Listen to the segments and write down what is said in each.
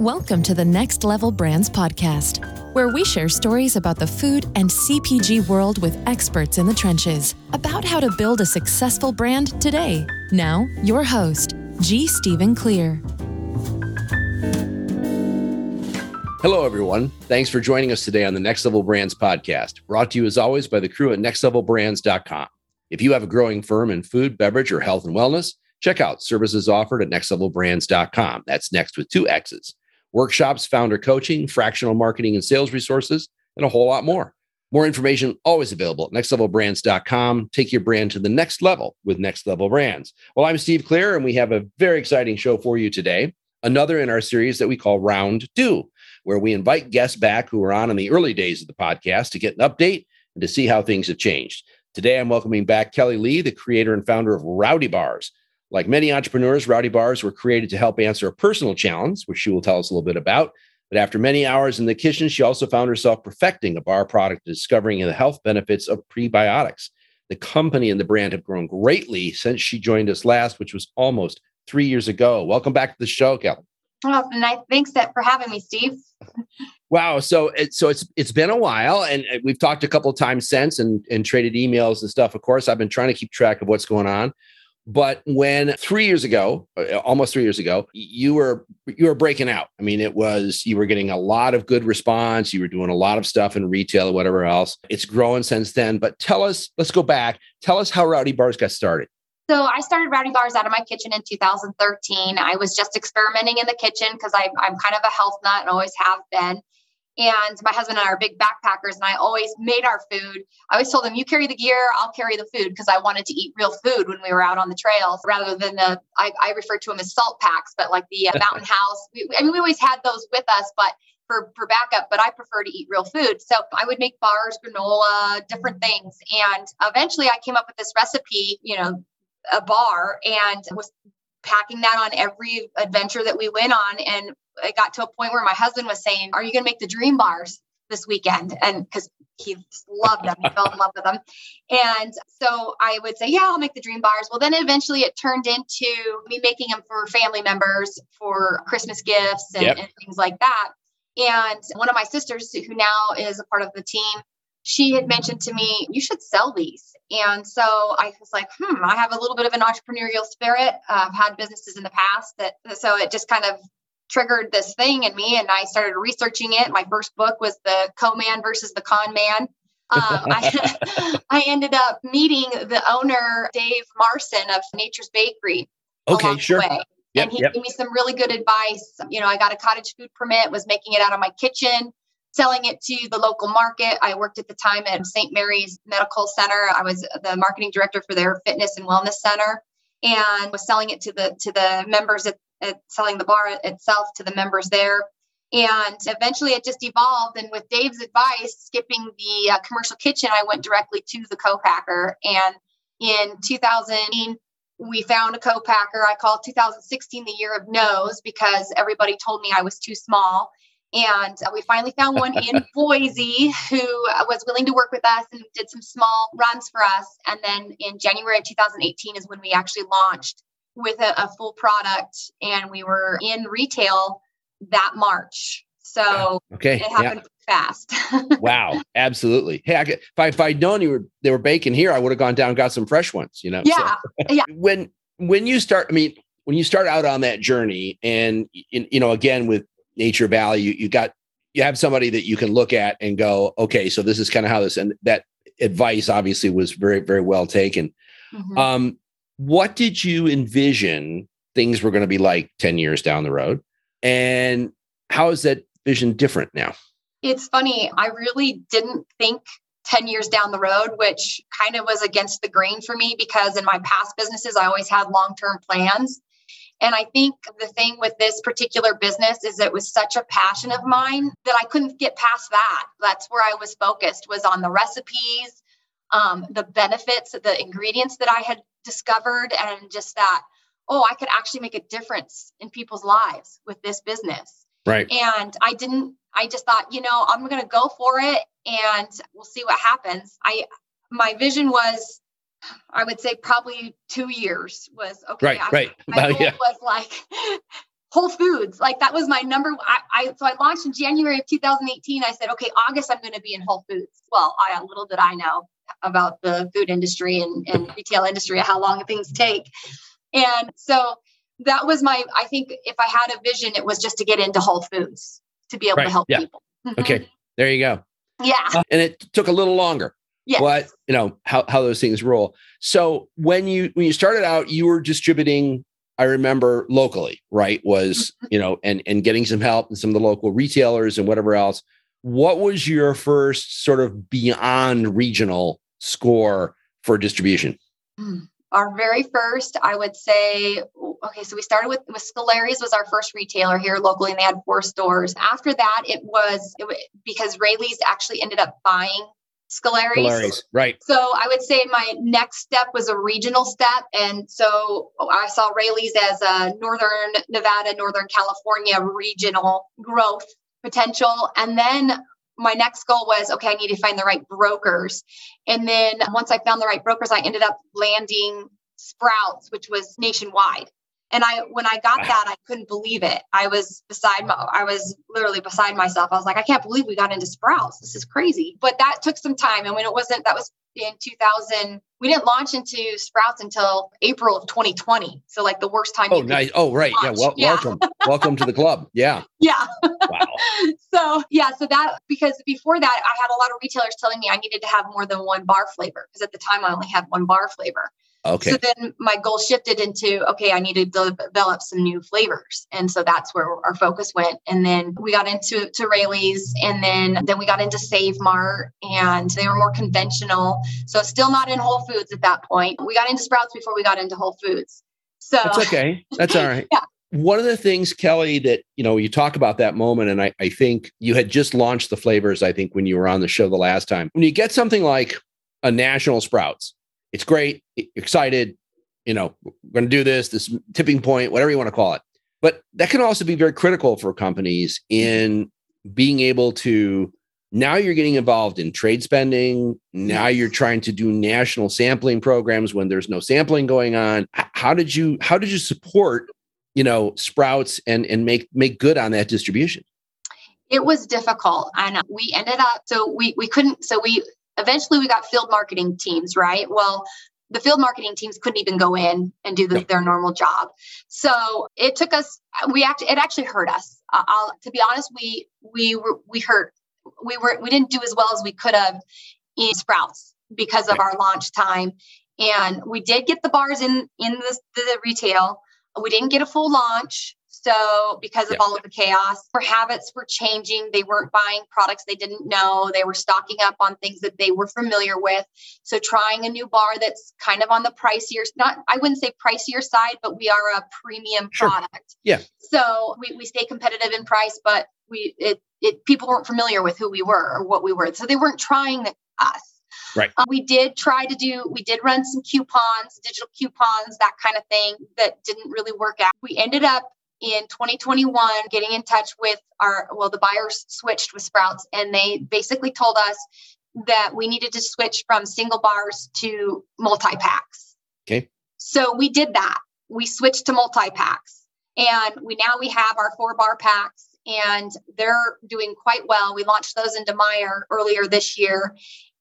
Welcome to the Next Level Brands podcast, where we share stories about the food and CPG world with experts in the trenches about how to build a successful brand today. Now, your host, G. Stephen Clear. Hello, everyone. Thanks for joining us today on the Next Level Brands podcast, brought to you as always by the crew at nexxtlevelbrands.com. If you have a growing firm in food, beverage, or health and wellness, check out services offered at nexxtlevelbrands.com. That's next with two X's. Workshops, founder coaching, fractional marketing and sales resources, and a whole lot more. More information always available at nexxtlevelbrands.com. Take your brand to the next level with Next Level Brands. Well, I'm Steve Clear, and we have a very exciting show for you today. Another in our series that we call Round Two, where we invite guests back who were on in the early days of the podcast to get an update and to see how things have changed. Today, I'm welcoming back Kelly Lee, the creator and founder of Rowdy Bars. Like many entrepreneurs, Rowdy Bars were created to help answer a personal challenge, which she will tell us a little bit about. But after many hours in the kitchen, she also found herself perfecting a bar product, discovering the health benefits of prebiotics. The company and the brand have grown greatly since she joined us last, which was almost three years ago. Welcome back to the show, Kelly. Oh, nice. Thanks for having me, Steve. Wow. So it, so it's it's been a while, and we've talked a couple of times since, and and traded emails and stuff. Of course, I've been trying to keep track of what's going on. But when three years ago, uh, almost three years ago, you were you were breaking out. I mean, it was you were getting a lot of good response. You were doing a lot of stuff in retail or whatever else. It's growing since then. But tell us, let's go back. Tell us how Rowdy Bars got started. So I started Rowdy Bars out of my kitchen in 2013. I was just experimenting in the kitchen because I'm kind of a health nut and always have been. And my husband and I are big backpackers, and I always made our food. I always told them, "You carry the gear, I'll carry the food," because I wanted to eat real food when we were out on the trails, rather than the I, I refer to them as salt packs, but like the uh, Mountain House. We, I mean, we always had those with us, but for for backup. But I prefer to eat real food, so I would make bars, granola, different things. And eventually, I came up with this recipe. You know, a bar, and was packing that on every adventure that we went on and it got to a point where my husband was saying, Are you going to make the dream bars this weekend? And because he loved them, he fell in love with them. And so I would say, Yeah, I'll make the dream bars. Well, then eventually it turned into me making them for family members for Christmas gifts and, yep. and things like that. And one of my sisters, who now is a part of the team, she had mentioned to me, you should sell these. And so I was like, hmm, I have a little bit of an entrepreneurial spirit. Uh, I've had businesses in the past that, so it just kind of triggered this thing in me and I started researching it. My first book was The Co-Man versus the Con Man. Um, I, I ended up meeting the owner, Dave Marson of Nature's Bakery. Okay, sure. Yep, and he yep. gave me some really good advice. You know, I got a cottage food permit, was making it out of my kitchen, selling it to the local market. I worked at the time at St. Mary's Medical Center. I was the marketing director for their fitness and wellness center and was selling it to the to the members at selling the bar itself to the members there. And eventually it just evolved. And with Dave's advice, skipping the uh, commercial kitchen, I went directly to the co-packer. And in 2018, we found a co-packer. I called 2016 the year of no's because everybody told me I was too small. And uh, we finally found one in Boise who uh, was willing to work with us and did some small runs for us. And then in January of 2018 is when we actually launched with a, a full product and we were in retail that March. So okay, it happened yeah. fast. wow, absolutely. Hey, I could, if I if I'd known you were they were baking here, I would have gone down and got some fresh ones. You know. Yeah, so, yeah. When when you start, I mean, when you start out on that journey, and you know, again with Nature Valley, you you got you have somebody that you can look at and go, okay, so this is kind of how this and that advice obviously was very very well taken. Mm-hmm. Um, what did you envision things were going to be like 10 years down the road? And how is that vision different now? It's funny. I really didn't think 10 years down the road, which kind of was against the grain for me because in my past businesses, I always had long term plans. And I think the thing with this particular business is it was such a passion of mine that I couldn't get past that. That's where I was focused was on the recipes, um, the benefits, the ingredients that I had discovered, and just that, oh, I could actually make a difference in people's lives with this business. Right. And I didn't, I just thought, you know, I'm going to go for it and we'll see what happens. I, my vision was, I would say probably two years was okay. Right. I, right. My goal yeah. was like Whole Foods, like that was my number. I, I so I launched in January of 2018. I said, okay, August I'm going to be in Whole Foods. Well, I little did I know about the food industry and, and retail industry, how long things take. And so that was my. I think if I had a vision, it was just to get into Whole Foods to be able right. to help yeah. people. Mm-hmm. Okay, there you go. Yeah, uh, and it took a little longer. Yeah, but you know how how those things roll. So when you when you started out, you were distributing I remember locally, right, was, mm-hmm. you know, and and getting some help and some of the local retailers and whatever else. What was your first sort of beyond regional score for distribution? Hmm. Our very first, I would say, okay, so we started with, with Scolari's was our first retailer here locally, and they had four stores. After that, it was, it, because raley's actually ended up buying Scolari's, right. So I would say my next step was a regional step. And so I saw Raley's as a Northern Nevada, Northern California regional growth potential. And then my next goal was okay, I need to find the right brokers. And then once I found the right brokers, I ended up landing Sprouts, which was nationwide. And I, when I got that, I couldn't believe it. I was beside my, I was literally beside myself. I was like, I can't believe we got into Sprouts. This is crazy. But that took some time. And when it wasn't, that was in 2000, we didn't launch into Sprouts until April of 2020. So like the worst time. Oh, nice. Oh, right. Yeah. Well, yeah. welcome. welcome to the club. Yeah. Yeah. Wow. so yeah. So that, because before that, I had a lot of retailers telling me I needed to have more than one bar flavor. Because at the time I only had one bar flavor. Okay. So then my goal shifted into okay, I need to develop some new flavors, and so that's where our focus went. And then we got into to Raley's, and then then we got into Save Mart, and they were more conventional. So still not in Whole Foods at that point. We got into Sprouts before we got into Whole Foods. So that's okay. That's all right. yeah. One of the things, Kelly, that you know, you talk about that moment, and I, I think you had just launched the flavors. I think when you were on the show the last time, when you get something like a national Sprouts it's great, excited, you know, we're going to do this, this tipping point, whatever you want to call it. But that can also be very critical for companies in being able to now you're getting involved in trade spending. Now you're trying to do national sampling programs when there's no sampling going on. How did you how did you support, you know, Sprouts and and make make good on that distribution? It was difficult and we ended up so we we couldn't so we eventually we got field marketing teams, right? Well, the field marketing teams couldn't even go in and do the, their normal job. So it took us, we act, it actually hurt us. Uh, I'll, to be honest, we, we were, we hurt, we were, we didn't do as well as we could have in Sprouts because of our launch time. And we did get the bars in, in the, the retail. We didn't get a full launch. So, because of all of the chaos, their habits were changing. They weren't buying products they didn't know. They were stocking up on things that they were familiar with. So, trying a new bar that's kind of on the pricier, not, I wouldn't say pricier side, but we are a premium sure. product. Yeah. So, we, we stay competitive in price, but we, it, it, people weren't familiar with who we were or what we were. So, they weren't trying us. Right. Uh, we did try to do, we did run some coupons, digital coupons, that kind of thing that didn't really work out. We ended up in 2021 getting in touch with our well the buyers switched with sprouts and they basically told us that we needed to switch from single bars to multi packs okay. So we did that. We switched to multi packs and we now we have our four bar packs and they're doing quite well. We launched those into Meijer earlier this year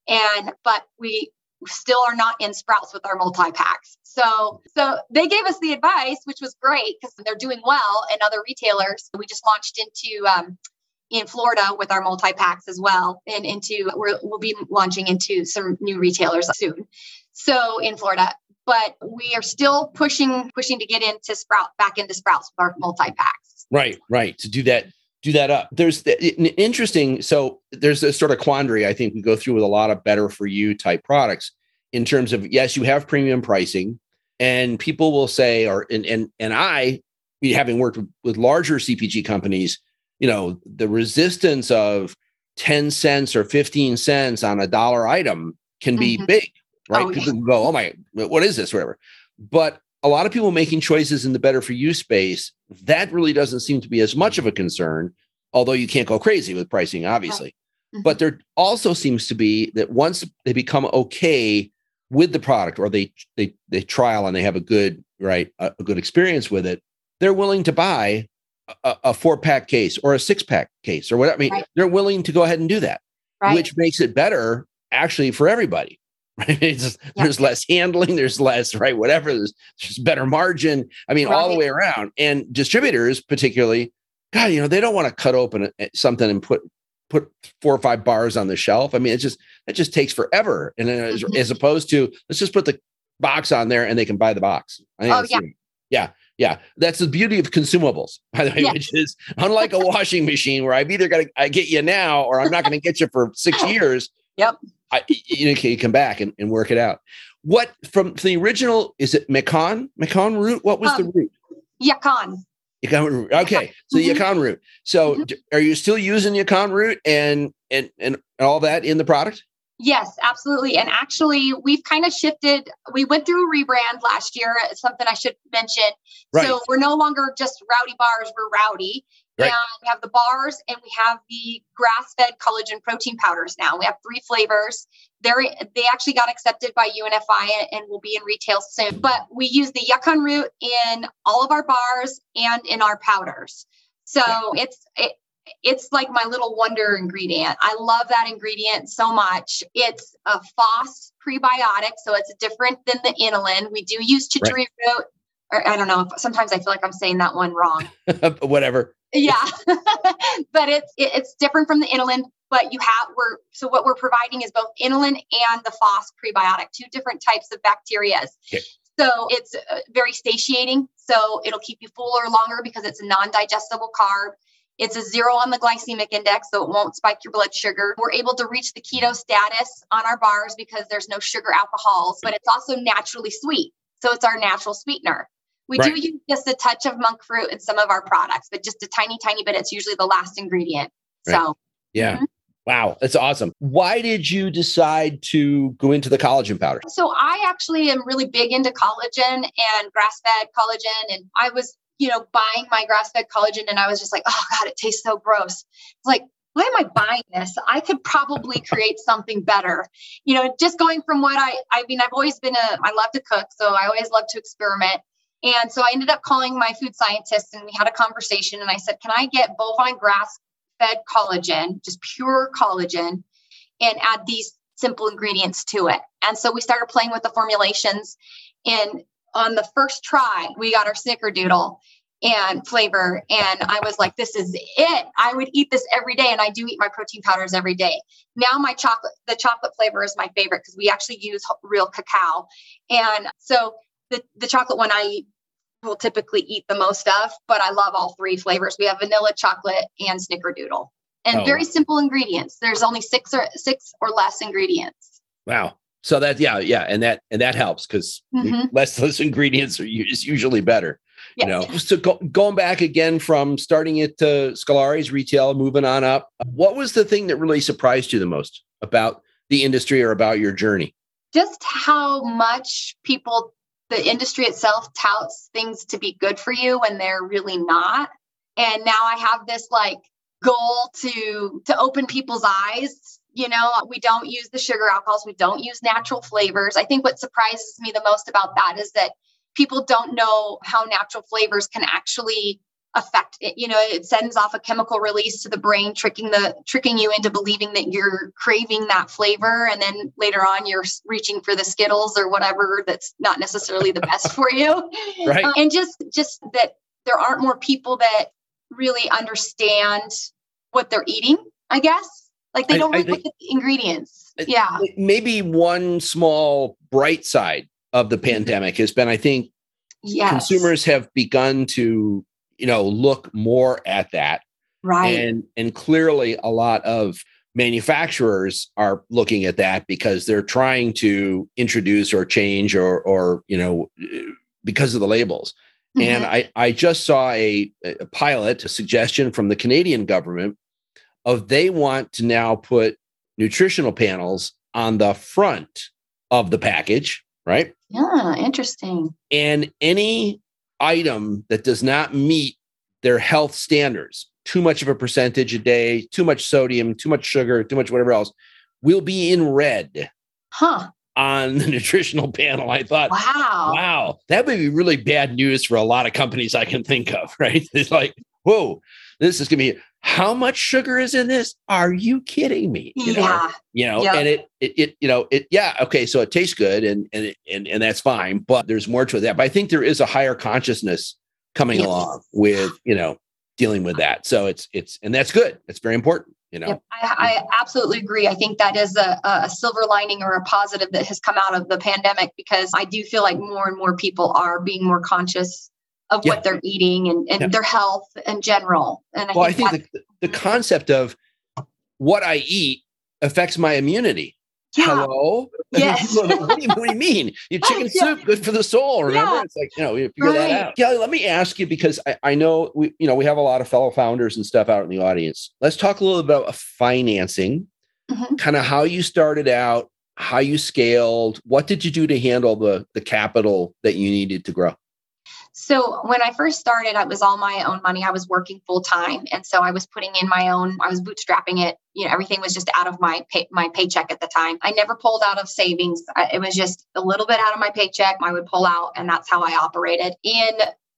and but we still are not in sprouts with our multi packs. So, so they gave us the advice, which was great because they're doing well and other retailers. We just launched into um, in Florida with our multi packs as well, and into we will be launching into some new retailers soon. So in Florida, but we are still pushing pushing to get into Sprout back into Sprouts with our multi packs. Right, right. To do that do that up. There's the, interesting. So there's a sort of quandary I think we go through with a lot of better for you type products in terms of yes, you have premium pricing, and people will say, or and and and I, having worked with, with larger CPG companies, you know, the resistance of 10 cents or 15 cents on a dollar item can be mm-hmm. big, right? Oh, people yeah. go, oh my, what is this, whatever. But a lot of people making choices in the better for you space, that really doesn't seem to be as much of a concern, although you can't go crazy with pricing, obviously. Mm-hmm. But there also seems to be that once they become okay with the product or they they they trial and they have a good right a, a good experience with it, they're willing to buy a, a four pack case or a six pack case or whatever. I mean, right. they're willing to go ahead and do that, right. which makes it better actually for everybody. Right? Just, yeah. There's less handling, there's less, right? Whatever, there's, there's better margin. I mean, right. all the way around. And distributors, particularly, God, you know, they don't want to cut open something and put put four or five bars on the shelf. I mean, it's just it just takes forever. And as, mm-hmm. as opposed to let's just put the box on there and they can buy the box. oh yeah. Yeah. Yeah, that's the beauty of consumables, by the way, yes. which is unlike a washing machine where I've either got to I get you now or I'm not going to get you for six years. Yep. I, you, know, you come back and, and work it out. What from the original is it Macon? Macon root? What was um, the root? Yacon. Yacon root. Okay. So mm-hmm. Yacon root. So mm-hmm. are you still using Yacon root and and and all that in the product? Yes, absolutely. And actually, we've kind of shifted. We went through a rebrand last year, something I should mention. Right. So we're no longer just rowdy bars, we're rowdy. Right. And we have the bars and we have the grass fed collagen protein powders now. We have three flavors. They're, they actually got accepted by UNFI and will be in retail soon. But we use the Yacon root in all of our bars and in our powders. So yeah. it's it, it's like my little wonder ingredient. I love that ingredient so much. It's a FOS prebiotic, so it's different than the inulin. We do use chicory right. root, or I don't know. Sometimes I feel like I'm saying that one wrong. Whatever. Yeah, but it's it's different from the inulin. But you have we're so what we're providing is both inulin and the FOS prebiotic, two different types of bacteria. Okay. So it's uh, very satiating. So it'll keep you fuller longer because it's a non-digestible carb. It's a zero on the glycemic index, so it won't spike your blood sugar. We're able to reach the keto status on our bars because there's no sugar alcohols, but it's also naturally sweet. So it's our natural sweetener. We right. do use just a touch of monk fruit in some of our products, but just a tiny, tiny bit. It's usually the last ingredient. Right. So, yeah. Mm-hmm. Wow, that's awesome. Why did you decide to go into the collagen powder? So, I actually am really big into collagen and grass fed collagen. And I was you know, buying my grass fed collagen and I was just like, oh God, it tastes so gross. Like, why am I buying this? I could probably create something better. You know, just going from what I, I mean, I've always been a, I love to cook. So I always love to experiment. And so I ended up calling my food scientist and we had a conversation and I said, can I get bovine grass fed collagen, just pure collagen, and add these simple ingredients to it? And so we started playing with the formulations. And on the first try, we got our snickerdoodle and flavor. And I was like, this is it. I would eat this every day. And I do eat my protein powders every day. Now my chocolate, the chocolate flavor is my favorite because we actually use real cacao. And so the, the chocolate one I will typically eat the most of, but I love all three flavors. We have vanilla, chocolate, and snickerdoodle. And oh. very simple ingredients. There's only six or six or less ingredients. Wow. So that yeah yeah and that and that helps because mm-hmm. less less ingredients are is usually better. You know, so go, going back again from starting at uh, Scolari's retail, moving on up. What was the thing that really surprised you the most about the industry or about your journey? Just how much people, the industry itself, touts things to be good for you when they're really not. And now I have this like goal to to open people's eyes you know, we don't use the sugar alcohols, we don't use natural flavors. I think what surprises me the most about that is that people don't know how natural flavors can actually affect it you know it sends off a chemical release to the brain tricking the tricking you into believing that you're craving that flavor and then later on you're reaching for the skittles or whatever that's not necessarily the best for you right uh, and just just that there aren't more people that really understand what they're eating i guess like they don't I, look at the ingredients. Yeah. Maybe one small bright side of the mm-hmm. pandemic has been, I think, yes. consumers have begun to, you know, look more at that. Right. And and clearly a lot of manufacturers are looking at that because they're trying to introduce or change or or you know because of the labels. Mm-hmm. And I I just saw a, a pilot, a suggestion from the Canadian government of they want to now put nutritional panels on the front of the package, right? Yeah, interesting. And any item that does not meet their health standards, too much of a percentage a day, too much sodium, too much sugar, too much whatever else, will be in red. Huh. on the nutritional panel. I thought, wow, wow, that would be really bad news for a lot of companies I can think of, right? It's like, whoa, this is going to be how much sugar is in this? Are you kidding me? You yeah. Know? You know, yep. and it, it, it, you know, it, yeah, okay. So it tastes good and, and, and, and that's fine, but there's more to that. But I think there is a higher consciousness coming yes. along with, you know, dealing with that. So it's, it's, and that's good. It's very important you know yep. I, I, absolutely agree i think that is a, a, silver lining or a positive that has come out of the pandemic because i do feel like more and more people are being more conscious of yeah. what they're eating and, and yeah. their health in general. And I well, think I think the, the concept of what I eat affects my immunity. Yeah. Hello? Yes. what, do you, what, do you, mean? Your chicken soup, good for the soul. Remember? Yeah. It's like, you know, you figure right. that out. Yeah, let me ask you because I, I know we, you know, we have a lot of fellow founders and stuff out in the audience. Let's talk a little bit about financing, mm-hmm. kind of how you started out, how you scaled, what did you do to handle the the capital that you needed to grow? So when I first started, it was all my own money. I was working full time, and so I was putting in my own. I was bootstrapping it. You know, everything was just out of my pay, my paycheck at the time. I never pulled out of savings. It was just a little bit out of my paycheck. I would pull out, and that's how I operated. In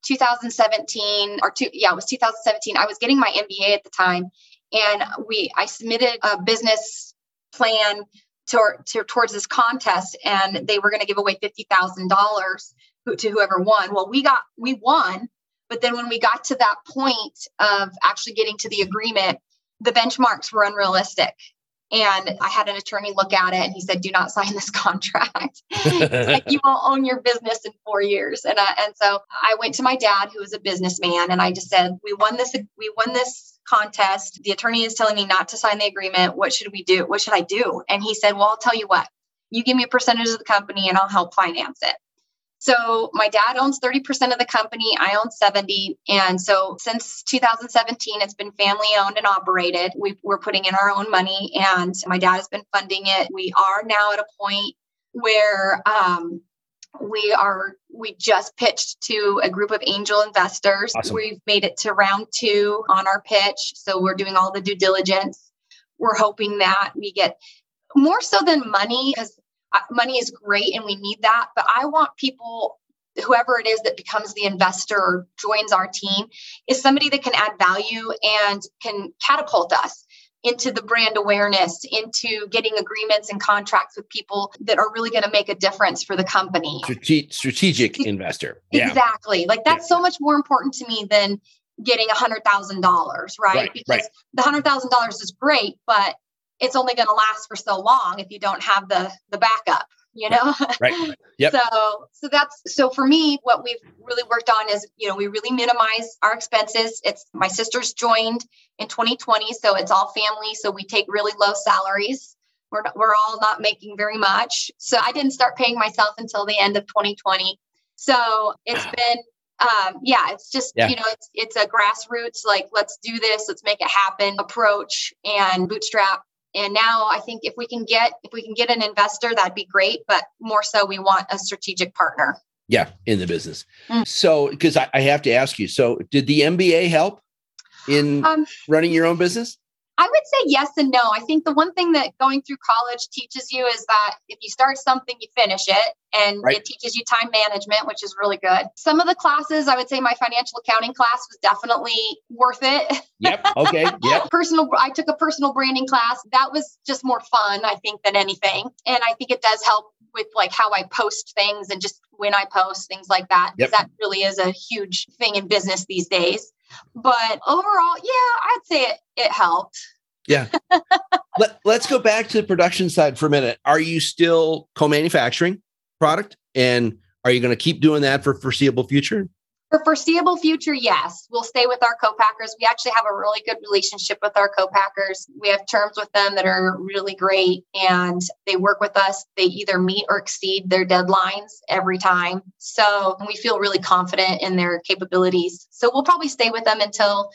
2017 or two, yeah, it was 2017. I was getting my MBA at the time, and we I submitted a business plan to, to, towards this contest and they were going to give away $50,000 to whoever won. Well, we got we won, but then when we got to that point of actually getting to the agreement, the benchmarks were unrealistic. And I had an attorney look at it and he said, do not sign this contract. like you won't own your business in four years. And, I, and so I went to my dad, who was a businessman, and I just said, we won this, we won this contest. The attorney is telling me not to sign the agreement. What should we do? What should I do? And he said, well, I'll tell you what, you give me a percentage of the company and I'll help finance it. So my dad owns 30% of the company, I own 70. And so since 2017, it's been family owned and operated. We, are putting in our own money and my dad has been funding it. We are now at a point where um, we are we just pitched to a group of angel investors. Awesome. We've made it to round two on our pitch. So we're doing all the due diligence. We're hoping that we get more so than money because Uh, money is great and we need that, but I want people whoever it is that becomes the investor or joins our team is somebody that can add value and can catapult us into the brand awareness, into getting agreements and contracts with people that are really going to make a difference for the company. Strate- strategic investor. Yeah. Exactly. Like that's yeah. so much more important to me than getting a hundred thousand dollars, right? Because right. the hundred thousand dollars is great, but it's only going to last for so long if you don't have the the backup you know? Right. Yep. so so that's so for me what we've really worked on is you know we really minimize our expenses. It's my sister's joined in 2020 so it's all family so we take really low salaries. We're, we're all not making very much. So i didn't start paying myself until the end of 2020 so it's been um, yeah, it's just yeah. you know, it's it's a grassroots like let's do this, let's make it happen approach and bootstrap and now i think if we can get if we can get an investor that'd be great but more so we want a strategic partner. Yeah in the business. Mm. so because I, I, have to ask you so did the mba help in um, running your own business I would say yes and no. I think the one thing that going through college teaches you is that if you start something, you finish it. And right. it teaches you time management, which is really good. Some of the classes, I would say my financial accounting class was definitely worth it. Yep. Okay. Yep. personal, I took a personal branding class. That was just more fun, I think, than anything. And I think it does help with like how I post things and just when I post things like that. Yep. That really is a huge thing in business these days. But overall, yeah, I'd say it, it helped. Yeah. Let, let's go back to the production side for a minute. Are you still co-manufacturing product? And are you going to keep doing that for foreseeable future? For foreseeable future, yes. We'll stay with our co-packers. We actually have a really good relationship with our co-packers. We have terms with them that are really great and they work with us. They either meet or exceed their deadlines every time. So we feel really confident in their capabilities. So we'll probably stay with them until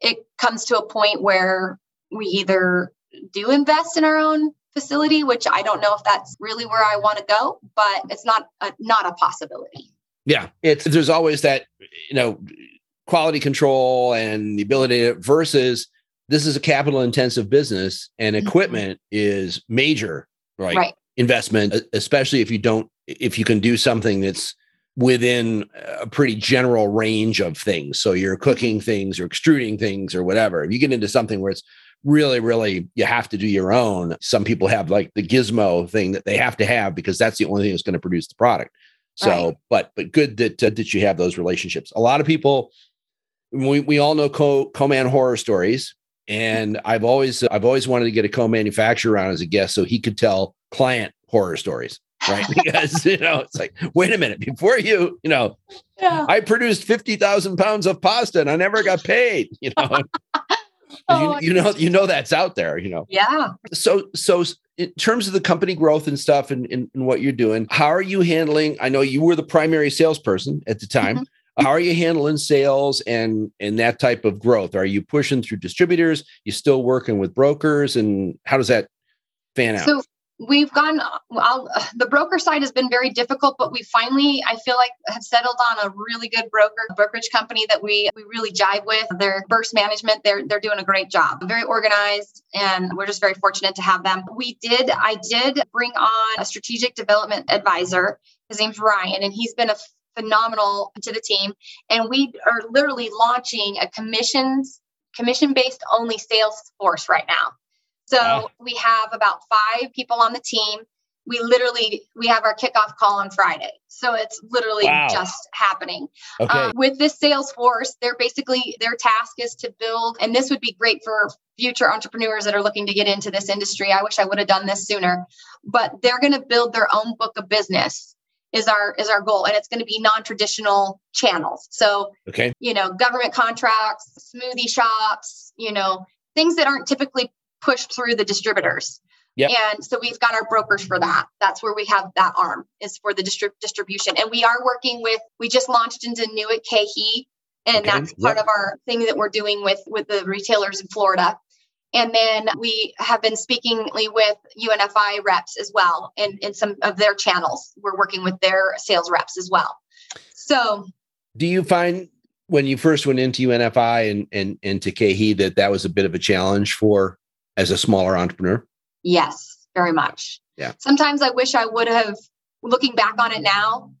it comes to a point where we either do invest in our own facility, which I don't know if that's really where I want to go, but it's not a, not a possibility. Yeah, it's there's always that you know quality control and the ability to, versus this is a capital intensive business and mm-hmm. equipment mm-hmm. is major, right? Right. investment, especially if you don't, if you can do something that's within a pretty general range of things. So you're cooking things or extruding things or whatever. If you get into something where it's really, really, you have to do your own. Some people have like the gizmo thing that they have to have because that's the only thing that's going to produce the product. So, right. but but good that uh, that you have those relationships. A lot of people, we we all know co co-man horror stories, and I've always I've always wanted to get a co-manufacturer on as a guest so he could tell client horror stories right? because you know, it's like, wait a minute, before you, you know, yeah. I produced fifty thousand pounds of pasta and I never got paid. You know, oh, you, you know, you know that's out there. You know, yeah. So, so in terms of the company growth and stuff, and, and, and what you're doing, how are you handling? I know you were the primary salesperson at the time. Mm-hmm. How are you handling sales and and that type of growth? Are you pushing through distributors? You still working with brokers, and how does that fan out? So we've gone I'll, the broker side has been very difficult but we finally i feel like have settled on a really good broker brokerage company that we we really jive with. Their burst management. They're they're doing a great job. Very organized and we're just very fortunate to have them. We did i did bring on a strategic development advisor. His name's ryan and he's been a phenomenal to the team. And we are literally launching a commissions commission based only sales force right now so wow. we have about five people on the team. We literally we have our kickoff call on Friday, so it's literally wow. just happening. Okay. Um, with this sales force, they're basically their task is to build, and this would be great for future entrepreneurs that are looking to get into this industry. I wish I would have done this sooner, but they're going to build their own book of business is our is our goal and it's going to be non-traditional channels so okay you know government contracts smoothie shops you know things that aren't typically pushed through the distributors. Yep. And so we've got our brokers for that. That's where we have that arm is for the distri- distribution. And we are working with, we just launched into New at KeHE. And okay. that's part yep. of our thing that we're doing with, with the retailers in Florida. And then we have been speaking with UNFI reps as well in, in some of their channels. We're working with their sales reps as well. So do you find when you first went into UNFI and, and into KeHE that that was a bit of a challenge for as a smaller entrepreneur? Yes, very much. Yeah. Sometimes I wish I would have, looking back on it now,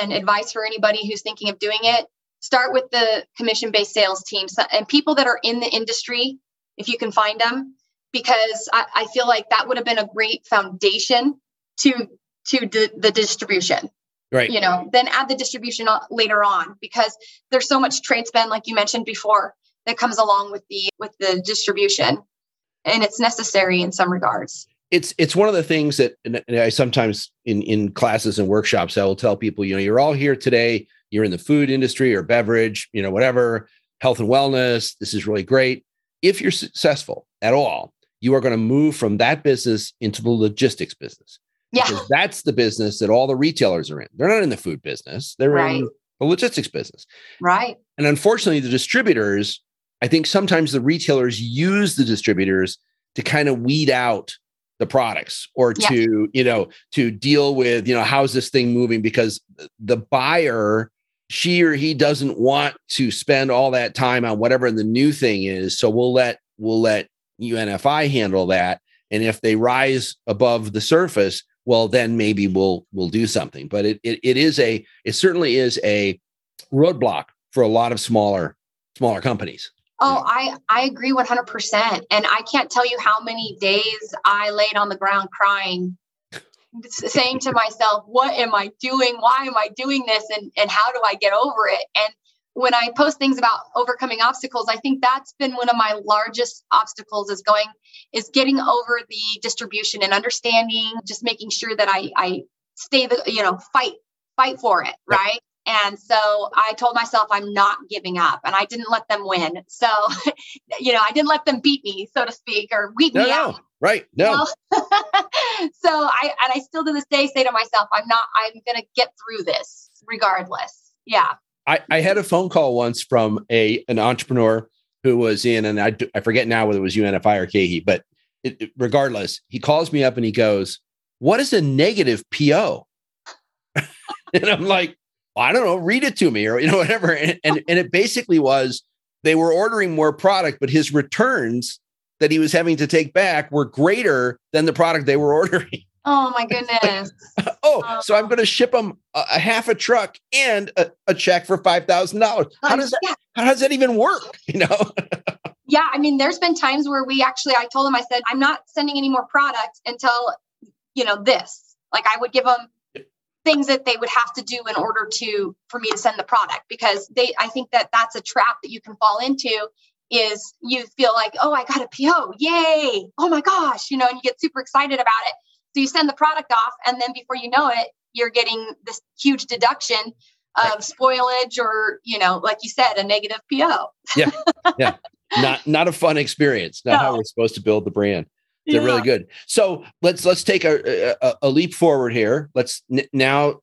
and advice for anybody who's thinking of doing it start with the commission based sales team and people that are in the industry, if you can find them, because I, I feel like that would have been a great foundation to to the, the distribution right you know then add the distribution later on because there's so much trade spend like you mentioned before that comes along with the with the distribution and it's necessary in some regards it's it's one of the things that I sometimes in in classes and workshops I will tell people, you know, you're all here today. You're in the food industry or beverage, you know, whatever, health and wellness. This is really great. If you're successful at all, you are going to move from that business into the logistics business. Yeah, because that's the business that all the retailers are in. They're not in the food business. They're right. in the logistics business. Right. And unfortunately, the distributors I think sometimes the retailers use the distributors to kind of weed out the products or to, you know, to deal with, you know, how's this thing moving? Because the buyer, she or he doesn't want to spend all that time on whatever the new thing is. So we'll let we'll let UNFI handle that. And if they rise above the surface, well, then maybe we'll we'll do something. But it it, it is a it certainly is a roadblock for a lot of smaller smaller companies. Oh, I I agree 100%. And I can't tell you how many days I laid on the ground crying saying to myself, what am I doing? Why am I doing this and and how do I get over it? And when I post things about overcoming obstacles, I think that's been one of my largest obstacles is going is getting over the distribution and understanding, just making sure that I I stay the you know fight fight for it, right? And so I told myself I'm not giving up and I didn't let them win. So, you know, I didn't let them beat me, so to speak, or weed no, me no. out. Right. No. so I, and I still to this day say to myself, I'm not, I'm going to get through this regardless. Yeah. I, I had a phone call once from a, an entrepreneur who was in, and I, I forget now whether it was UNFI or KeHE, but it, it, regardless, he calls me up and he goes, what is a negative PO? and I'm like, I don't know, read it to me or you know whatever. And, and and it basically was they were ordering more product, but his returns that he was having to take back were greater than the product they were ordering. Oh my goodness. oh, so I'm oh. going to ship them a, a, half a truck and a, a check for five thousand dollars. How does that? Yeah. How does that even work? You know? yeah, I mean, there's been times where we actually, I told him, I said, I'm not sending any more product until you know this. Like I would give them things that they would have to do in order to for me to send the product because they I think that that's a trap that you can fall into is you feel like oh I got a PO yay oh my gosh you know and you get super excited about it so you send the product off, and then before you know it, you're getting this huge deduction of right. spoilage or, you know, like you said, a negative PO. yeah. Yeah. Not not a fun experience. Not no. how we're supposed to build the brand. They're yeah. really good. So let's let's take a, a, a leap forward here. Let's n- now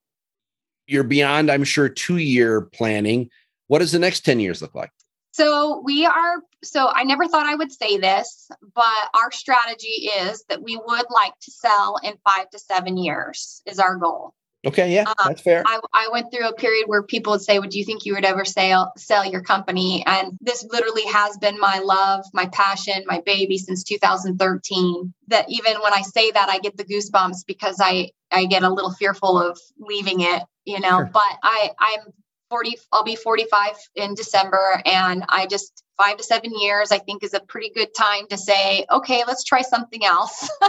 you're beyond, I'm sure, two year planning. What does the next 10 years look like? So we are, so I never thought I would say this, but our strategy is that we would like to sell in five to seven years, is our goal. Okay, yeah, um, that's fair. I, I, went through a period where people would say, "Would you think you would ever sell sell your company?" And this literally has been my love, my passion, my baby since 2013. That even when I say that, I get the goosebumps because I I get a little fearful of leaving it, you know. Sure. But I I'm 40 i'll be 45 in december and i just five to seven years i think is a pretty good time to say okay let's try something else.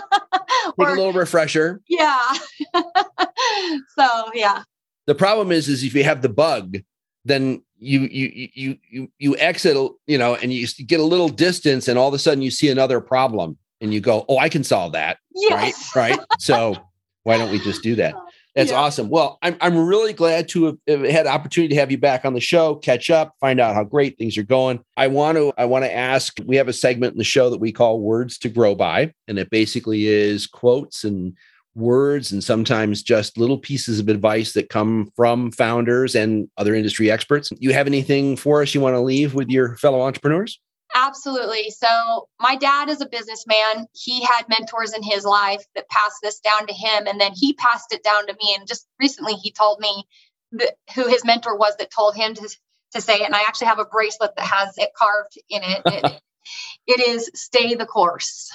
Or, a little refresher. Yeah. So yeah. The problem is is if you have the bug then you you you you you exit you know and you get a little distance and all of a sudden you see another problem and you go oh i can solve that. Yes. right? Right? So why don't we just do that That's yeah. awesome. Well, I'm, I'm really glad to have had the opportunity to have you back on the show, catch up, find out how great things are going. I want to I want to ask. We have a segment in the show that we call "Words to Grow By," and it basically is quotes and words and sometimes just little pieces of advice that come from founders and other industry experts. You have anything for us you want to leave with your fellow entrepreneurs? Absolutely. So, my dad is a businessman. He had mentors in his life that passed this down to him, and then he passed it down to me. And just recently, he told me that, who his mentor was that told him to, to say it. And I actually have a bracelet that has it carved in it. it, it is stay the course.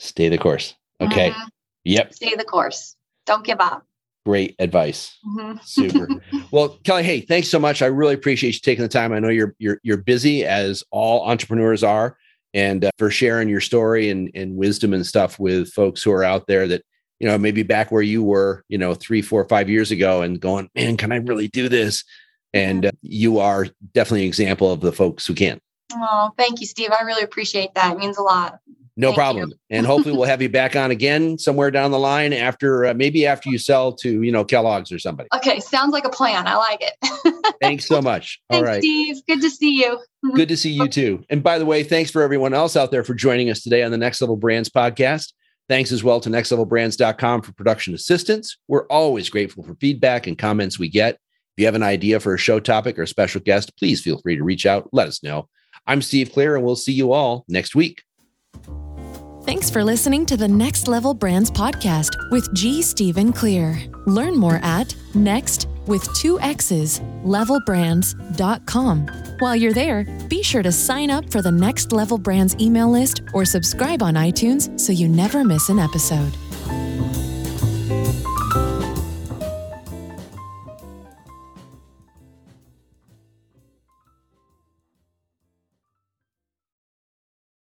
Stay the course. Okay. Mm-hmm. Yep. Stay the course. Don't give up. Great advice. Mm-hmm. Super. well, Kelly, hey, thanks so much. I really appreciate you taking the time. I know you're you're you're busy as all entrepreneurs are, and uh, for sharing your story and and wisdom and stuff with folks who are out there that you know maybe back where you were, you know, three, four, five years ago, and going, man, can I really do this? And uh, you are definitely an example of the folks who can. Oh, thank you, Steve. I really appreciate that. It means a lot. No Thank problem. and hopefully we'll have you back on again somewhere down the line after uh, maybe after you sell to, you know, Kellogg's or somebody. Okay, sounds like a plan. I like it. thanks so much. All thanks, right. Steve. Good to see you. Good to see you too. And by the way, thanks for everyone else out there for joining us today on the Next Level Brands podcast. Thanks as well to nexxtlevelbrands.com for production assistance. We're always grateful for feedback and comments we get. If you have an idea for a show topic or a special guest, please feel free to reach out. Let us know. I'm Steve Clear, and we'll see you all next week. Thanks for listening to the Next Level Brands podcast with G. Stephen Clear. Learn more at next with two X's levelbrands.com. While you're there, be sure to sign up for the Next Level Brands email list or subscribe on iTunes so you never miss an episode.